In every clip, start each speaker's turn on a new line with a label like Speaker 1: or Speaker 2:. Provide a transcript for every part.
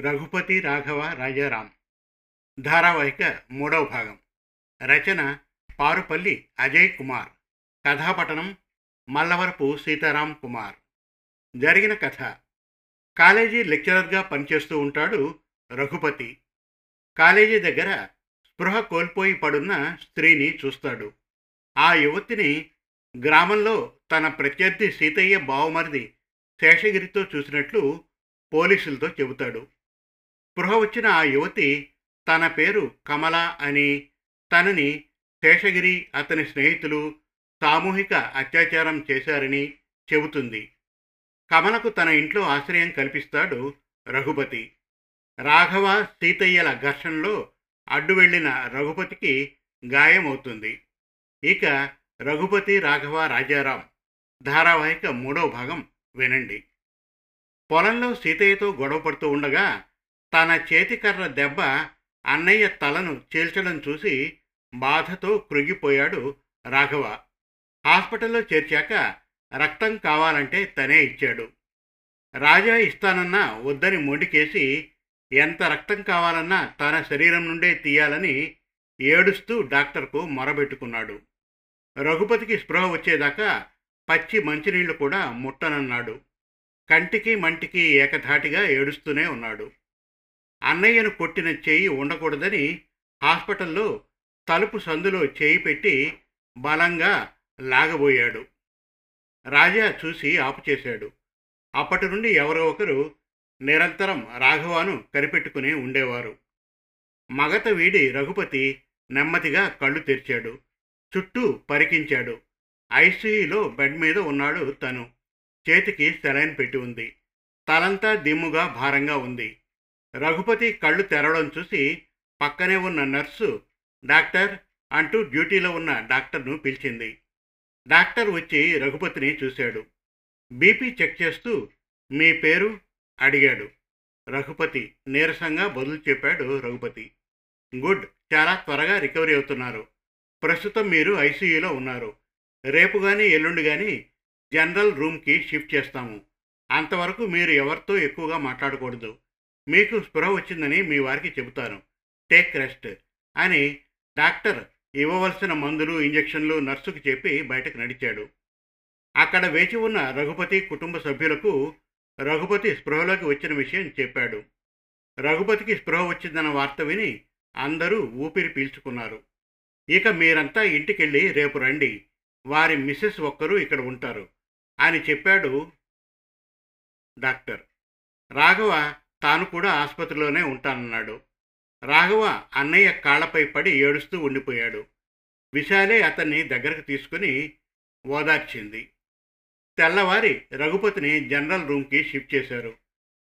Speaker 1: రఘుపతి రాఘవ రాజారాం. ధారావాహిక మూడవ భాగం. రచన పారుపల్లి అజయ్ కుమార్. కథాపటనం మల్లవరపు సీతారాం కుమార్. జరిగిన కథ. కాలేజీ లెక్చరర్గా పనిచేస్తూ ఉంటాడు రఘుపతి. కాలేజీ దగ్గర స్పృహ కోల్పోయి పడున్న స్త్రీని చూస్తాడు. ఆ యువతిని గ్రామంలో తన ప్రత్యర్థి సీతయ్య బావమరిది శేషగిరితో చూసినట్లు పోలీసులతో చెబుతాడు. స్పృహ వచ్చిన ఆ యువతి తన పేరు కమల అని తనని శేషగిరి అతని స్నేహితులు సామూహిక అత్యాచారం చేశారని చెబుతుంది. కమలకు తన ఇంట్లో ఆశ్రయం కల్పిస్తాడు రఘుపతి. రాఘవ సీతయ్యల ఘర్షణలో అడ్డు వెళ్ళిన రఘుపతికి గాయమవుతుంది. ఇక రఘుపతి రాఘవ రాజారాం ధారావాహిక మూడో భాగం వినండి. పొలంలో సీతయ్యతో గొడవ పడుతూ ఉండగా తన చేతికర్ర దెబ్బ అన్నయ్య తలను చీల్చడం చూసి బాధతో కృంగిపోయాడు రాఘవ. హాస్పిటల్లో చేర్చాక రక్తం కావాలంటే తనే ఇచ్చాడు. రాజా ఇస్తానన్నా వద్దని మొండికేసి ఎంత రక్తం కావాలన్నా తన శరీరం నుండే తీయాలని ఏడుస్తూ డాక్టర్కు మొరబెట్టుకున్నాడు. రఘుపతికి స్పృహ వచ్చేదాకా పచ్చి మంచినీళ్ళు కూడా ముట్టనన్నాడు. కంటికి మంటికి ఏకధాటిగా ఏడుస్తూనే ఉన్నాడు. అన్నయ్యను కొట్టిన చేయి ఉండకూడదని హాస్పిటల్లో తలుపు సందులో చేయి పెట్టి బలంగా లాగబోయాడు. రాజా చూసి ఆపుచేశాడు. అప్పటి నుండి ఎవరో ఒకరు నిరంతరం రాఘవాను కనిపెట్టుకుని ఉండేవారు. మగత వీడి రఘుపతి నెమ్మదిగా కళ్ళు తెరిచాడు. చుట్టూ పరికించాడు. ఐసీయూలో బెడ్ మీద ఉన్నాడు తను. చేతికి సెలైన్ పెట్టి ఉంది. తలంతా దిమ్ముగా భారంగా ఉంది. రఘుపతి కళ్ళు తెరవడం చూసి పక్కనే ఉన్న నర్సు డాక్టర్ అంటూ డ్యూటీలో ఉన్న డాక్టర్ను పిలిచింది. డాక్టర్ వచ్చి రఘుపతిని చూశాడు. బీపీ చెక్ చేస్తూ మీ పేరు? అడిగాడు. రఘుపతి నీరసంగా బదులు చెప్పాడు రఘుపతి. గుడ్ చాలా త్వరగా రికవరీ అవుతున్నారు. ప్రస్తుతం మీరు ఐసీయూలో ఉన్నారు. రేపు కానీ ఎల్లుండి కానీ జనరల్ రూమ్కి షిఫ్ట్ చేస్తాము. అంతవరకు మీరు ఎవరితో ఎక్కువగా మాట్లాడకూడదు. మీకు స్పృహ వచ్చిందని మీ వారికి చెబుతాను. టేక్ రెస్ట్ అని డాక్టర్ ఇవ్వవలసిన మందులు ఇంజెక్షన్లు నర్సుకు చెప్పి బయటకు నడిచాడు. అక్కడ వేచి ఉన్న రఘుపతి కుటుంబ సభ్యులకు రఘుపతి స్పృహలోకి వచ్చిన విషయం చెప్పాడు. రఘుపతికి స్పృహ వచ్చిందన్న వార్త విని అందరూ ఊపిరి పీల్చుకున్నారు. ఇక మీరంతా ఇంటికెళ్ళి రేపు రండి. వారి మిస్సెస్ ఒక్కరు ఇక్కడ ఉంటారు అని చెప్పాడు డాక్టర్. రాఘవ తాను కూడా ఆసుపత్రిలోనే ఉంటానన్నాడు. రాఘవ అన్నయ్య కాళ్ళపై పడి ఏడుస్తూ ఉండిపోయాడు. విశాలే అతన్ని దగ్గరకు తీసుకుని ఓదార్చింది. తెల్లవారి రఘుపతిని జనరల్ రూమ్కి షిఫ్ట్ చేశారు.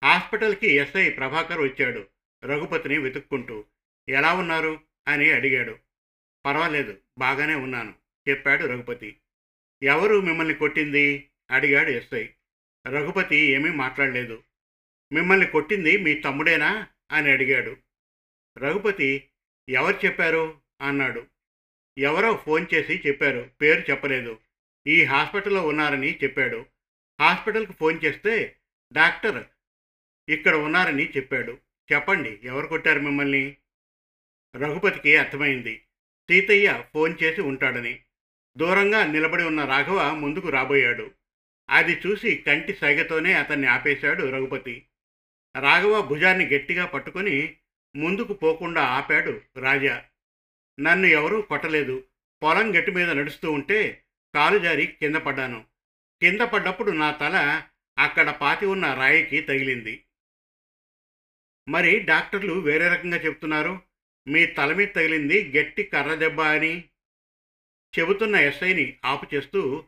Speaker 1: హాస్పిటల్కి ఎస్ఐ ప్రభాకర్ వచ్చాడు. రఘుపతిని వెతుక్కుంటూ ఎలా ఉన్నారు? అని అడిగాడు. పర్వాలేదు బాగానే ఉన్నాను చెప్పాడు రఘుపతి. ఎవరు మిమ్మల్ని కొట్టింది? అడిగాడు ఎస్ఐ. రఘుపతి ఏమీ మాట్లాడలేదు. మిమ్మల్ని కొట్టింది మీ తమ్ముడేనా? అని అడిగాడు. రఘుపతి ఎవరు చెప్పారు? అన్నాడు. ఎవరో ఫోన్ చేసి చెప్పారు. పేరు చెప్పలేదు. ఈ హాస్పిటల్లో ఉన్నారని చెప్పాడు. హాస్పిటల్కి ఫోన్ చేస్తే డాక్టర్ ఇక్కడ ఉన్నారని చెప్పాడు. చెప్పండి ఎవరు కొట్టారు మిమ్మల్ని? రఘుపతికి అర్థమైంది. సీతయ్య ఫోన్ చేసి ఉంటాడని. దూరంగా నిలబడి ఉన్న రాఘవ ముందుకు రాబోయాడు. అది చూసి కంటి సైగతోనే అతన్ని ఆపేశాడు రఘుపతి. రాఘవ భుజాన్ని గట్టిగా పట్టుకొని ముందుకు పోకుండా ఆపాడు రాజా. నన్ను ఎవరూ కొట్టలేదు. పొలం గట్టి మీద నడుస్తూ ఉంటే కాలు జారి కింద పడ్డాను. కింద పడ్డప్పుడు నా తల అక్కడ పాతి ఉన్న రాయికి తగిలింది. మరి డాక్టర్లు వేరే రకంగా చెప్తున్నారు మీ తల మీద తగిలింది గట్టి కర్ర దెబ్బ అని చెబుతున్న ఎస్ఐని ఆపు చేస్తూ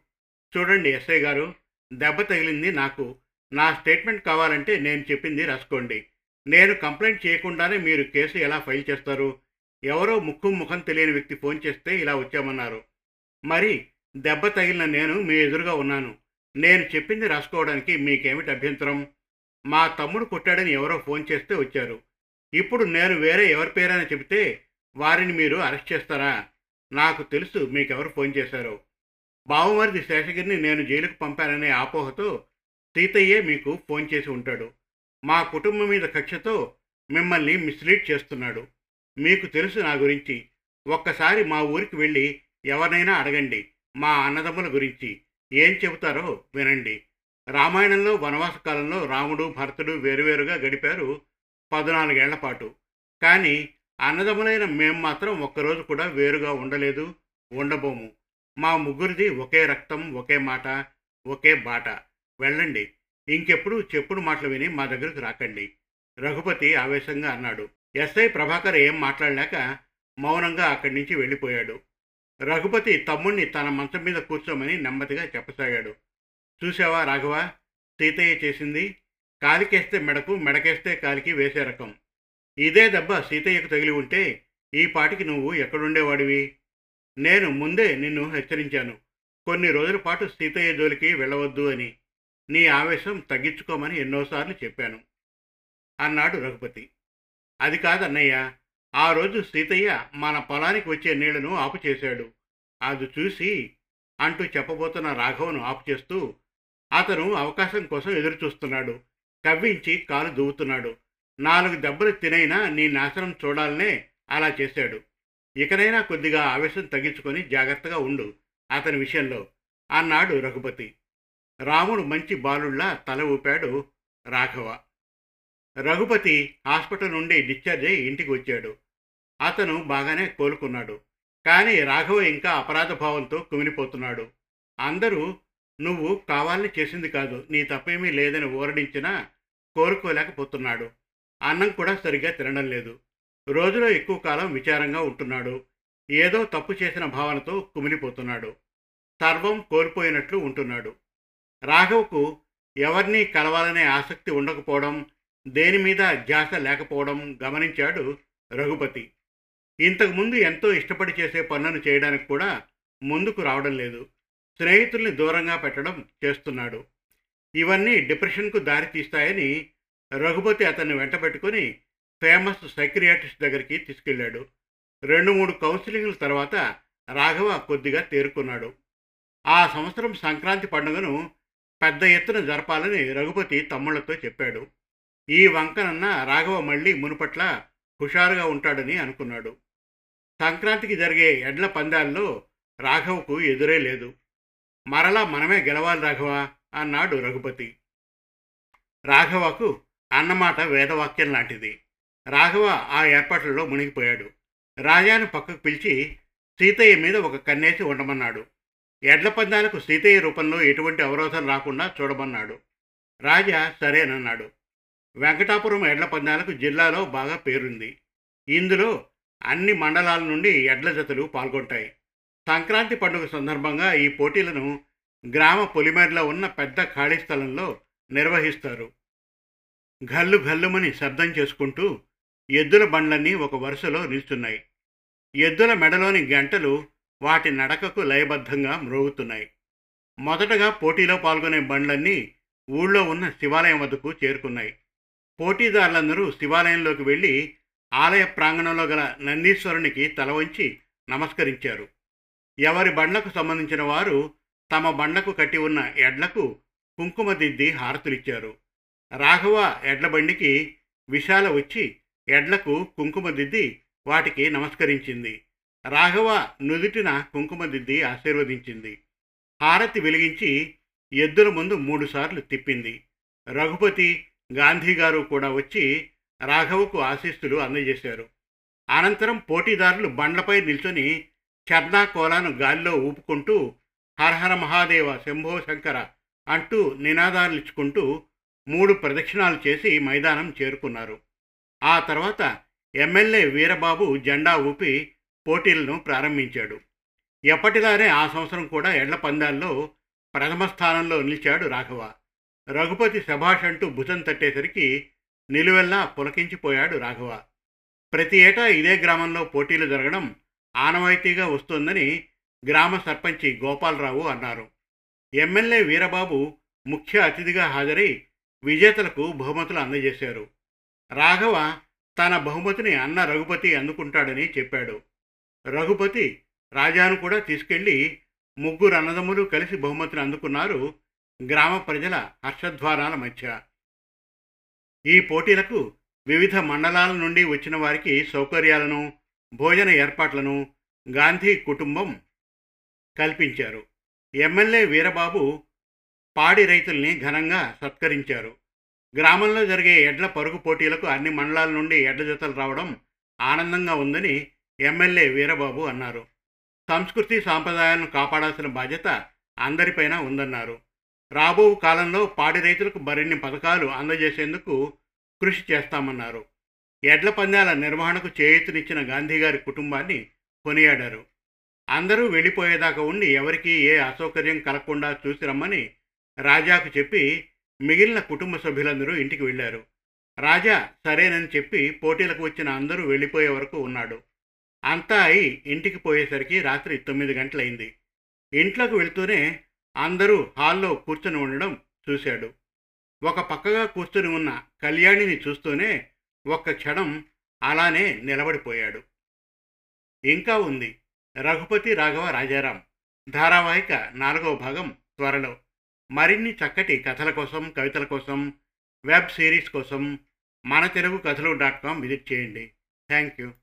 Speaker 1: చూడండి ఎస్ఐ గారు దెబ్బ తగిలింది నాకు. నా స్టేట్మెంట్ కావాలంటే నేను చెప్పింది రాసుకోండి. నేను కంప్లైంట్ చేయకుండానే మీరు కేసు ఎలా ఫైల్ చేస్తారు? ఎవరో ముక్కు ముఖం తెలియని వ్యక్తి ఫోన్ చేస్తే ఇలా వచ్చామన్నారు. మరి దెబ్బ తగిలిన నేను మీ ఎదురుగా ఉన్నాను. నేను చెప్పింది రాసుకోవడానికి మీకేమిటి అభ్యంతరం? మా తమ్ముడు కొట్టాడని ఎవరో ఫోన్ చేస్తే వచ్చారు. ఇప్పుడు నేను వేరే ఎవరి పేరైనా చెబితే వారిని మీరు అరెస్ట్ చేస్తారా? నాకు తెలుసు మీకెవరు ఫోన్ చేశారో. బావమరిది శేషగిరిని నేను జైలుకు పంపాననే ఆపోహతో సీతయ్యే మీకు ఫోన్ చేసి ఉంటాడు. మా కుటుంబం మీద కక్షతో మిమ్మల్ని మిస్లీడ్ చేస్తున్నాడు. మీకు తెలుసు నా గురించి. ఒక్కసారి మా ఊరికి వెళ్ళి ఎవరినైనా అడగండి మా అన్నదమ్ముల గురించి. ఏం చెబుతారో వినండి. రామాయణంలో వనవాస కాలంలో రాముడు భరతుడు వేరువేరుగా గడిపారు పద్నాలుగేళ్ళ పాటు. కానీ అన్నదమ్ములైన మేం మాత్రం ఒక్కరోజు కూడా వేరుగా ఉండలేదు ఉండబోము. మా ముగ్గురిది ఒకే రక్తం ఒకే మాట ఒకే బాట. వెళ్ళండి. ఇంకెప్పుడు చెప్పుడు మాటలు విని మా దగ్గరకు రాకండి. రఘుపతి ఆవేశంగా అన్నాడు. ఎస్ఐ ప్రభాకర్ ఏం మాట్లాడలేక మౌనంగా అక్కడి నుంచి వెళ్ళిపోయాడు. రఘుపతి తమ్ముణ్ణి తన మంచం మీద కూర్చోమని నెమ్మదిగా చెప్పసాగాడు. చూసావా రాఘవ? సీతయ్య చేసింది? కాలికేస్తే మెడకు మెడకేస్తే కాలికి వేసే రకం. ఇదే దెబ్బ సీతయ్యకు తగిలి ఉంటే ఈ పాటికి నువ్వు ఎక్కడుండేవాడివి? నేను ముందే నిన్ను హెచ్చరించాను. కొన్ని రోజుల పాటు సీతయ్య జోలికి వెళ్ళవద్దు అని. నీ ఆవేశం తగ్గించుకోమని ఎన్నోసార్లు చెప్పాను. అన్నాడు రఘుపతి. అది కాదన్నయ్య ఆ రోజు సీతయ్య మన పొలానికి వచ్చే నీళ్ళను ఆపు చేశాడు. అది చూసి అంటూ చెప్పబోతున్న రాఘవను ఆపు చేస్తూ అతను అవకాశం కోసం ఎదురుచూస్తున్నాడు. కవ్వించి కాలు దువ్వుతున్నాడు నాలుగు దెబ్బలు తినైనా నీ నాశనం చూడాలనే అలా చేశాడు. ఇకనైనా కొద్దిగా ఆవేశం తగ్గించుకొని జాగ్రత్తగా ఉండు అతని విషయంలో అన్నాడు రఘుపతి. రాముడు మంచి బాలుళ్ళ తల ఊపాడు రాఘవ. రఘుపతి హాస్పిటల్ నుండి డిశ్చార్జ్ అయి ఇంటికి వచ్చాడు. అతను బాగానే కోలుకున్నాడు. కానీ రాఘవ ఇంకా అపరాధ భావంతో కుమిలిపోతున్నాడు. అందరూ నువ్వు కావాలని చేసింది కాదు. నీ తప్పేమీ లేదని ఊరడించినా కోరుకోలేకపోతున్నాడు అన్నం కూడా సరిగ్గా తినడం లేదు. రోజులో ఎక్కువ కాలం విచారంగా ఉంటున్నాడు. ఏదో తప్పు చేసిన భావనతో కుమిలిపోతున్నాడు. సర్వం కోల్పోయినట్లు ఉంటున్నాడు. రాఘవ్కు ఎవరినీ కలవాలనే ఆసక్తి ఉండకపోవడం దేని మీద ధ్యాస లేకపోవడం గమనించాడు రఘుపతి. ఇంతకుముందు ఎంతో ఇష్టపడి చేసే పనులను చేయడానికి కూడా ముందుకు రావడం లేదు. స్నేహితుల్ని దూరంగా పెట్టడం చేస్తున్నాడు. ఇవన్నీ డిప్రెషన్కు దారి తీస్తాయని రఘుపతి అతన్ని వెంటబెట్టుకొని ఫేమస్ సైక్రియాటిస్ట్ దగ్గరికి తీసుకెళ్ళాడు. రెండు మూడు కౌన్సిలింగ్ల తర్వాత రాఘవ కొద్దిగా తేరుకున్నాడు. ఆ సంవత్సరం సంక్రాంతి పండుగను పెద్ద ఎత్తున జరపాలని రఘుపతి తమ్ముళ్ళతో చెప్పాడు. ఈ వంకనన్న రాఘవ మళ్ళీ మునుపట్ల హుషారుగా ఉంటాడని అనుకున్నాడు. సంక్రాంతికి జరిగే ఎడ్ల పందాల్లో రాఘవకు ఎదురే లేదు. మరలా మనమే గెలవాలి రాఘవ అన్నాడు రఘుపతి. రాఘవకు అన్నమాట వేదవాక్యం లాంటిది. రాఘవ ఆ ఏర్పాట్లలో మునిగిపోయాడు. రాజాను పక్కకు పిలిచి సీతయ్య మీద ఒక కన్నేసి ఉండమన్నాడు. ఎడ్ల పందాలకు సీతయ్య రూపంలో ఎటువంటి అవరోధం రాకుండా చూడమన్నాడు. రాజా సరేనన్నాడు. వెంకటాపురం ఎడ్ల పందాలకు జిల్లాలో బాగా పేరుంది. ఇందులో అన్ని మండలాల నుండి ఎడ్ల జతలు పాల్గొంటాయి. సంక్రాంతి పండుగ సందర్భంగా ఈ పోటీలను గ్రామ పొలిమేరలో ఉన్న పెద్ద ఖాళీ స్థలంలో నిర్వహిస్తారు. ఘల్లు ఘల్లుమని శబ్దం చేసుకుంటూ ఎద్దుల బండ్లన్నీ ఒక వరుసలో నిలుస్తున్నాయి. ఎద్దుల మెడలోని గంటలు వాటి నడకకు లయబద్ధంగా మ్రోగుతున్నాయి. మొదటగా పోటీలో పాల్గొనే బండ్లన్నీ ఊళ్ళో ఉన్న శివాలయం వద్దకు చేరుకున్నాయి. పోటీదారులందరూ శివాలయంలోకి వెళ్ళి ఆలయ ప్రాంగణంలో గల నందీశ్వరునికి తల వంచి నమస్కరించారు. ఎవరి బండ్లకు సంబంధించిన వారు తమ బండకు కట్టి ఉన్న ఎడ్లకు కుంకుమ దిద్ది హారతులిచ్చారు. రాఘవ ఎడ్ల బండికి విశాల వచ్చి ఎడ్లకు కుంకుమ దిద్ది వాటికి నమస్కరించింది. రాఘవ నుదుటిన కుంకుమదిద్ది ఆశీర్వదించింది. హారతి వెలిగించి ఎద్దుల ముందు మూడుసార్లు తిప్పింది. రఘుపతి గాంధీ గారు కూడా వచ్చి రాఘవకు ఆశీస్సులు అందజేశారు. అనంతరం పోటీదారులు బండ్లపై నిల్చొని చర్నా కోలాను గాలిలో ఊపుకుంటూ హరహర మహాదేవ శంభో శంకర అంటూ నినాదాలు ఇచ్చుకుంటూ మూడు ప్రదక్షిణాలు చేసి మైదానం చేరుకున్నారు. ఆ తర్వాత ఎమ్మెల్యే వీరబాబు జెండా ఊపి పోటీలను ప్రారంభించాడు. ఎప్పటిలానే ఆ సంవత్సరం కూడా ఎడ్ల పందాల్లో ప్రథమ స్థానంలో నిలిచాడు రాఘవ. రఘుపతి శభాష్ అంటూ భుజం తట్టేసరికి నిలువెల్లా పులకించిపోయాడు రాఘవ. ప్రతి ఏటా ఇదే గ్రామంలో పోటీలు జరగడం ఆనవాయితీగా వస్తోందని గ్రామ సర్పంచి గోపాలరావు అన్నారు. ఎమ్మెల్యే వీరబాబు ముఖ్య అతిథిగా హాజరై విజేతలకు బహుమతులు అందజేశారు. రాఘవ తన బహుమతిని అన్న రఘుపతి అందుకుంటాడని చెప్పాడు. రఘుపతి రాజాను కూడా తీసుకెళ్ళి ముగ్గురు అన్నదమ్ములు కలిసి బహుమతిని అందుకున్నారు గ్రామ ప్రజల హర్షధ్వారాల మధ్య. ఈ పోటీలకు వివిధ మండలాల నుండి వచ్చిన వారికి సౌకర్యాలను భోజన ఏర్పాట్లను గాంధీ కుటుంబం కల్పించారు. ఎమ్మెల్యే వీరబాబు పాడి రైతుల్ని ఘనంగా సత్కరించారు. గ్రామంలో జరిగే ఎడ్ల పరుగు పోటీలకు అన్ని మండలాల నుండి ఎడ్ల జతలు రావడం ఆనందంగా ఉందని ఎమ్మెల్యే వీరబాబు అన్నారు. సంస్కృతి సాంప్రదాయాలను కాపాడాల్సిన బాధ్యత అందరిపైన ఉందన్నారు. రాబో కాలంలో పాడి రైతులకు మరిన్ని పథకాలు అందజేసేందుకు కృషి చేస్తామన్నారు. ఎడ్ల పందాల నిర్వహణకు చేయూతనిచ్చిన గాంధీ గారి కుటుంబాన్ని కొనియాడారు. అందరూ వెళ్ళిపోయేదాకా ఉండి ఎవరికీ ఏ అసౌకర్యం కలగకుండా చూసి రమ్మని రాజాకు చెప్పి మిగిలిన కుటుంబ సభ్యులందరూ ఇంటికి వెళ్ళారు. రాజా సరేనని చెప్పి పోటీలకు వచ్చిన అందరూ వెళ్ళిపోయే వరకు ఉన్నాడు. అంతా అయి ఇంటికి పోయేసరికి రాత్రి తొమ్మిది గంటలైంది ఇంట్లోకి వెళ్తూనే అందరూ హాల్లో కూర్చొని ఉండడం చూశాడు. ఒక పక్కగా కూర్చొని ఉన్న కళ్యాణిని చూస్తూనే ఒక్క క్షణం అలానే నిలబడిపోయాడు. ఇంకా ఉంది. రఘుపతి రాఘవ రాజారాం. ధారావాహిక నాలుగవ భాగం త్వరలో. మరిన్ని చక్కటి కథల కోసం కవితల కోసం వెబ్ సిరీస్ కోసం మన తెలుగు కథలు డాట్ కామ్ విజిట్ చేయండి. Thank you